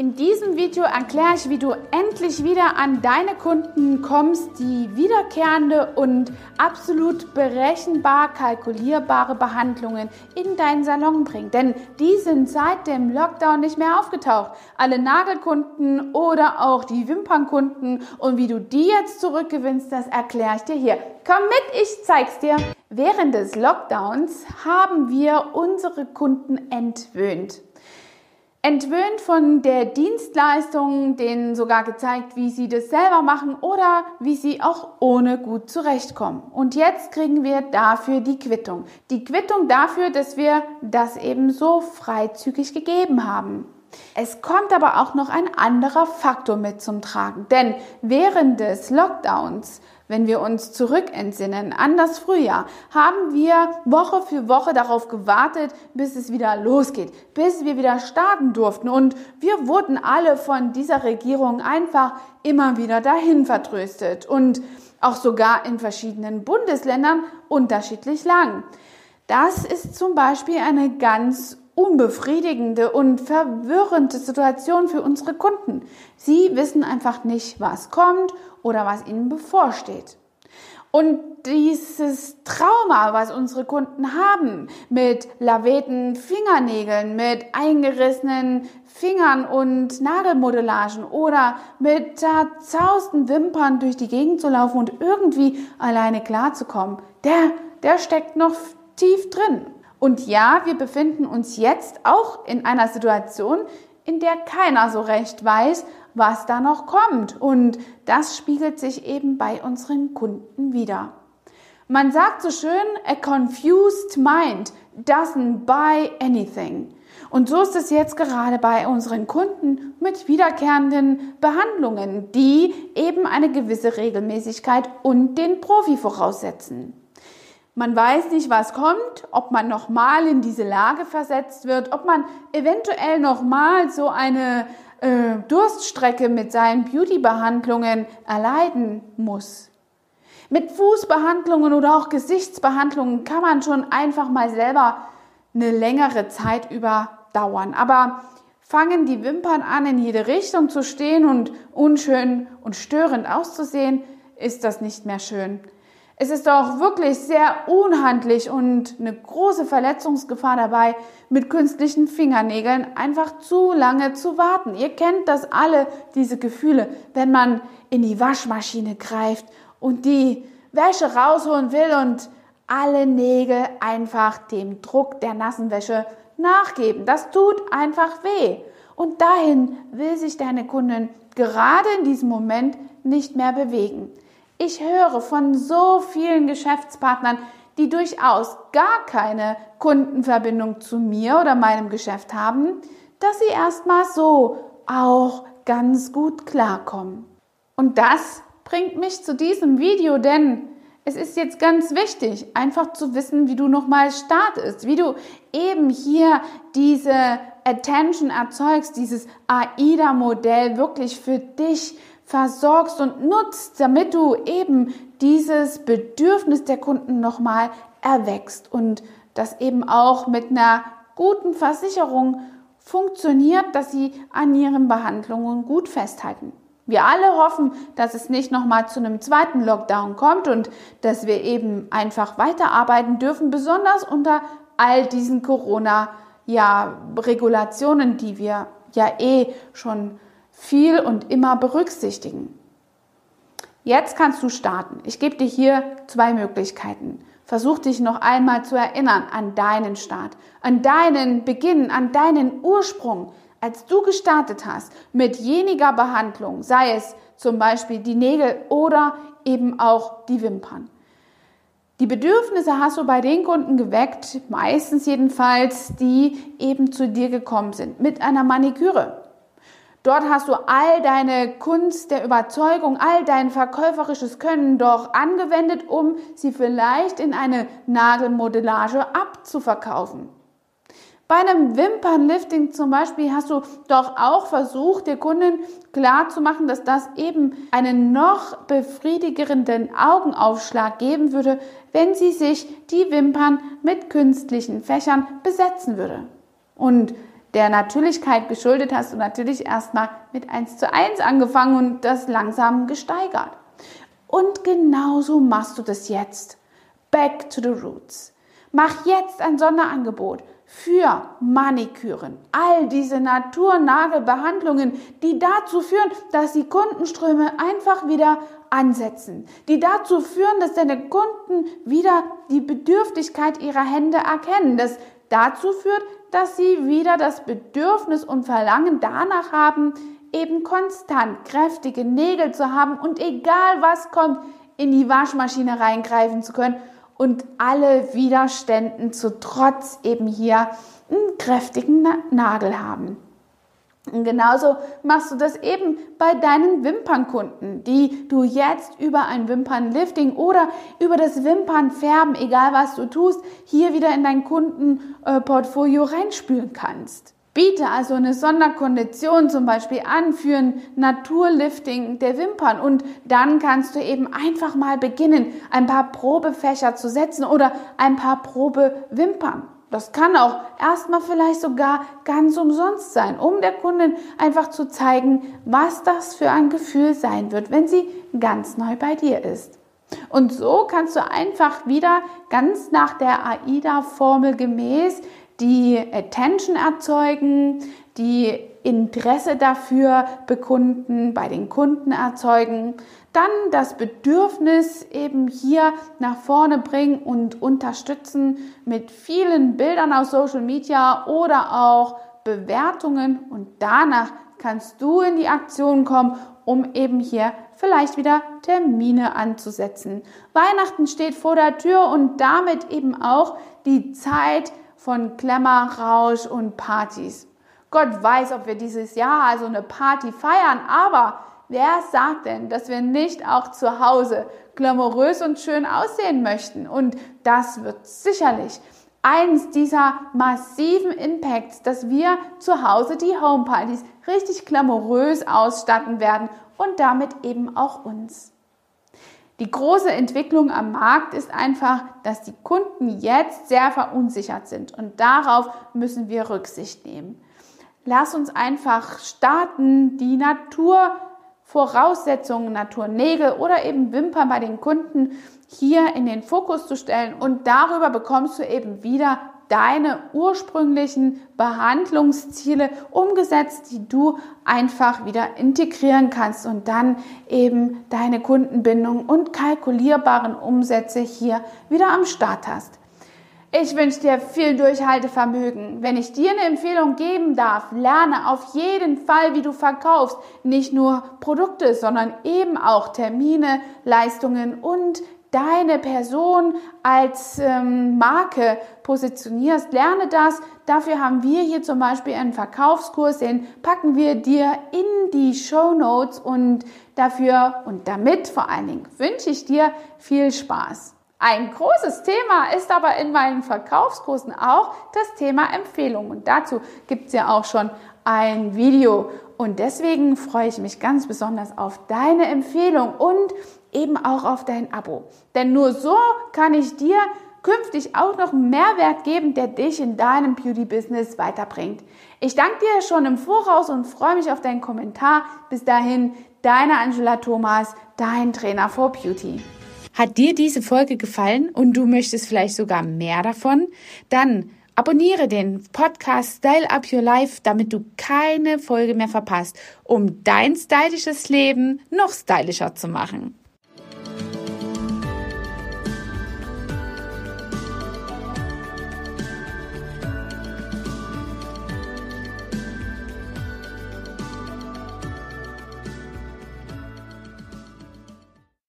In diesem Video erkläre ich, wie du endlich wieder an deine Kunden kommst, die wiederkehrende und absolut berechenbar kalkulierbare Behandlungen in deinen Salon bringen. Denn die sind seit dem Lockdown nicht mehr aufgetaucht. Alle Nagelkunden oder auch die Wimpernkunden und wie du die jetzt zurückgewinnst, das erkläre ich dir hier. Komm mit, ich zeig's dir. Während des Lockdowns haben wir unsere Kunden entwöhnt. Entwöhnt von der Dienstleistung, denen sogar gezeigt, wie sie das selber machen oder wie sie auch ohne gut zurechtkommen. Und jetzt kriegen wir dafür die Quittung. Die Quittung dafür, dass wir das eben so freizügig gegeben haben. Es kommt aber auch noch ein anderer Faktor mit zum Tragen, denn während des Lockdowns wenn wir uns zurückentsinnen an das Frühjahr, haben wir Woche für Woche darauf gewartet, bis es wieder losgeht, bis wir wieder starten durften. Und wir wurden alle von dieser Regierung einfach immer wieder dahin vertröstet und auch sogar in verschiedenen Bundesländern unterschiedlich lang. Das ist zum Beispiel eine ganz unbefriedigende und verwirrende Situation für unsere Kunden. Sie wissen einfach nicht, was kommt oder was ihnen bevorsteht. Und dieses Trauma, was unsere Kunden haben, mit laveten Fingernägeln, mit eingerissenen Fingern und Nagelmodellagen oder mit zerzausten Wimpern durch die Gegend zu laufen und irgendwie alleine klarzukommen, der, der steckt noch tief drin. Und ja, wir befinden uns jetzt auch in einer Situation, in der keiner so recht weiß, was da noch kommt. Und das spiegelt sich eben bei unseren Kunden wieder. Man sagt so schön, a confused mind doesn't buy anything. Und so ist es jetzt gerade bei unseren Kunden mit wiederkehrenden Behandlungen, die eben eine gewisse Regelmäßigkeit und den Profi voraussetzen. Man weiß nicht, was kommt, ob man nochmal in diese Lage versetzt wird, ob man eventuell nochmal so eine äh, Durststrecke mit seinen Beauty-Behandlungen erleiden muss. Mit Fußbehandlungen oder auch Gesichtsbehandlungen kann man schon einfach mal selber eine längere Zeit überdauern. Aber fangen die Wimpern an, in jede Richtung zu stehen und unschön und störend auszusehen, ist das nicht mehr schön. Es ist auch wirklich sehr unhandlich und eine große Verletzungsgefahr dabei, mit künstlichen Fingernägeln einfach zu lange zu warten. Ihr kennt das alle, diese Gefühle, wenn man in die Waschmaschine greift und die Wäsche rausholen will und alle Nägel einfach dem Druck der nassen Wäsche nachgeben. Das tut einfach weh. Und dahin will sich deine Kundin gerade in diesem Moment nicht mehr bewegen. Ich höre von so vielen Geschäftspartnern, die durchaus gar keine Kundenverbindung zu mir oder meinem Geschäft haben, dass sie erstmal so auch ganz gut klarkommen. Und das bringt mich zu diesem Video, denn es ist jetzt ganz wichtig, einfach zu wissen, wie du nochmal startest, wie du eben hier diese Attention erzeugst, dieses AIDA-Modell wirklich für dich versorgst und nutzt, damit du eben dieses Bedürfnis der Kunden nochmal erwächst und das eben auch mit einer guten Versicherung funktioniert, dass sie an ihren Behandlungen gut festhalten. Wir alle hoffen, dass es nicht nochmal zu einem zweiten Lockdown kommt und dass wir eben einfach weiterarbeiten dürfen, besonders unter all diesen Corona-Regulationen, die wir ja eh schon viel und immer berücksichtigen. Jetzt kannst du starten. Ich gebe dir hier zwei Möglichkeiten. Versuch dich noch einmal zu erinnern an deinen Start, an deinen Beginn, an deinen Ursprung, als du gestartet hast mit jeniger Behandlung, sei es zum Beispiel die Nägel oder eben auch die Wimpern. Die Bedürfnisse hast du bei den Kunden geweckt, meistens jedenfalls, die eben zu dir gekommen sind mit einer Maniküre. Dort hast du all deine Kunst der Überzeugung, all dein verkäuferisches Können doch angewendet, um sie vielleicht in eine Nagelmodellage abzuverkaufen. Bei einem Wimpernlifting zum Beispiel hast du doch auch versucht, der Kundin klarzumachen, dass das eben einen noch befriedigenden Augenaufschlag geben würde, wenn sie sich die Wimpern mit künstlichen Fächern besetzen würde. Und der Natürlichkeit geschuldet hast du natürlich erstmal mit 1 zu 1 angefangen und das langsam gesteigert. Und genauso machst du das jetzt. Back to the roots. Mach jetzt ein Sonderangebot für Maniküren. All diese Naturnagelbehandlungen, die dazu führen, dass die Kundenströme einfach wieder ansetzen, die dazu führen, dass deine Kunden wieder die Bedürftigkeit ihrer Hände erkennen, das dazu führt, dass sie wieder das Bedürfnis und Verlangen danach haben, eben konstant kräftige Nägel zu haben und egal was kommt, in die Waschmaschine reingreifen zu können und alle Widerständen zu trotz eben hier einen kräftigen Nagel haben. Und genauso machst du das eben bei deinen Wimpernkunden, die du jetzt über ein Wimpernlifting oder über das Wimpernfärben, egal was du tust, hier wieder in dein Kundenportfolio reinspülen kannst. Biete also eine Sonderkondition zum Beispiel an für ein Naturlifting der Wimpern und dann kannst du eben einfach mal beginnen, ein paar Probefächer zu setzen oder ein paar Probewimpern. Das kann auch erstmal vielleicht sogar ganz umsonst sein, um der Kundin einfach zu zeigen, was das für ein Gefühl sein wird, wenn sie ganz neu bei dir ist. Und so kannst du einfach wieder ganz nach der AIDA-Formel gemäß die Attention erzeugen, die Interesse dafür bekunden, bei den Kunden erzeugen, dann das Bedürfnis eben hier nach vorne bringen und unterstützen mit vielen Bildern aus Social Media oder auch Bewertungen und danach kannst du in die Aktion kommen, um eben hier vielleicht wieder Termine anzusetzen. Weihnachten steht vor der Tür und damit eben auch die Zeit von Klemmer, Rausch und Partys. Gott weiß, ob wir dieses Jahr also eine Party feiern, aber wer sagt denn, dass wir nicht auch zu Hause glamourös und schön aussehen möchten? Und das wird sicherlich eins dieser massiven Impacts, dass wir zu Hause die Homepartys richtig glamourös ausstatten werden und damit eben auch uns. Die große Entwicklung am Markt ist einfach, dass die Kunden jetzt sehr verunsichert sind und darauf müssen wir Rücksicht nehmen. Lass uns einfach starten, die Naturvoraussetzungen, Naturnägel oder eben Wimpern bei den Kunden hier in den Fokus zu stellen und darüber bekommst du eben wieder deine ursprünglichen Behandlungsziele umgesetzt, die du einfach wieder integrieren kannst und dann eben deine Kundenbindung und kalkulierbaren Umsätze hier wieder am Start hast. Ich wünsche dir viel Durchhaltevermögen. Wenn ich dir eine Empfehlung geben darf, lerne auf jeden Fall, wie du verkaufst. Nicht nur Produkte, sondern eben auch Termine, Leistungen und deine Person als ähm, Marke positionierst, lerne das. Dafür haben wir hier zum Beispiel einen Verkaufskurs, den packen wir dir in die Show Notes und dafür und damit vor allen Dingen wünsche ich dir viel Spaß. Ein großes Thema ist aber in meinen Verkaufskursen auch das Thema Empfehlung und dazu gibt es ja auch schon ein Video und deswegen freue ich mich ganz besonders auf deine Empfehlung und eben auch auf dein Abo. Denn nur so kann ich dir künftig auch noch Mehrwert geben, der dich in deinem Beauty-Business weiterbringt. Ich danke dir schon im Voraus und freue mich auf deinen Kommentar. Bis dahin, deine Angela Thomas, dein Trainer for Beauty. Hat dir diese Folge gefallen und du möchtest vielleicht sogar mehr davon? Dann Abonniere den Podcast Style Up Your Life, damit du keine Folge mehr verpasst, um dein stylisches Leben noch stylischer zu machen.